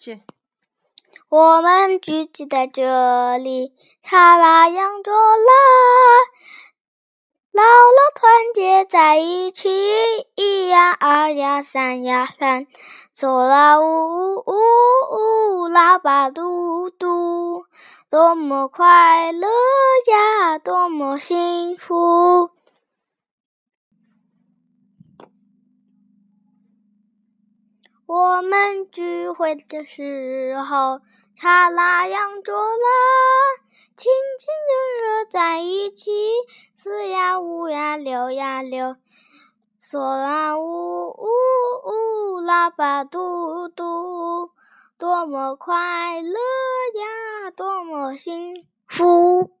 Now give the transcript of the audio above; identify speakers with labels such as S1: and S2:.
S1: 去。
S2: 我们聚集在这里，查拉扬卓拉，姥姥团结在一起，一呀二呀三呀三，嗦啦呜呜呜，喇叭嘟嘟，多么快乐呀，多么幸福。我们聚会的时候。查拉扬卓拉，亲亲热热在一起，四呀五呀六呀六，嗦啦呜呜呜，喇叭嘟嘟，多么快乐呀，多么幸福。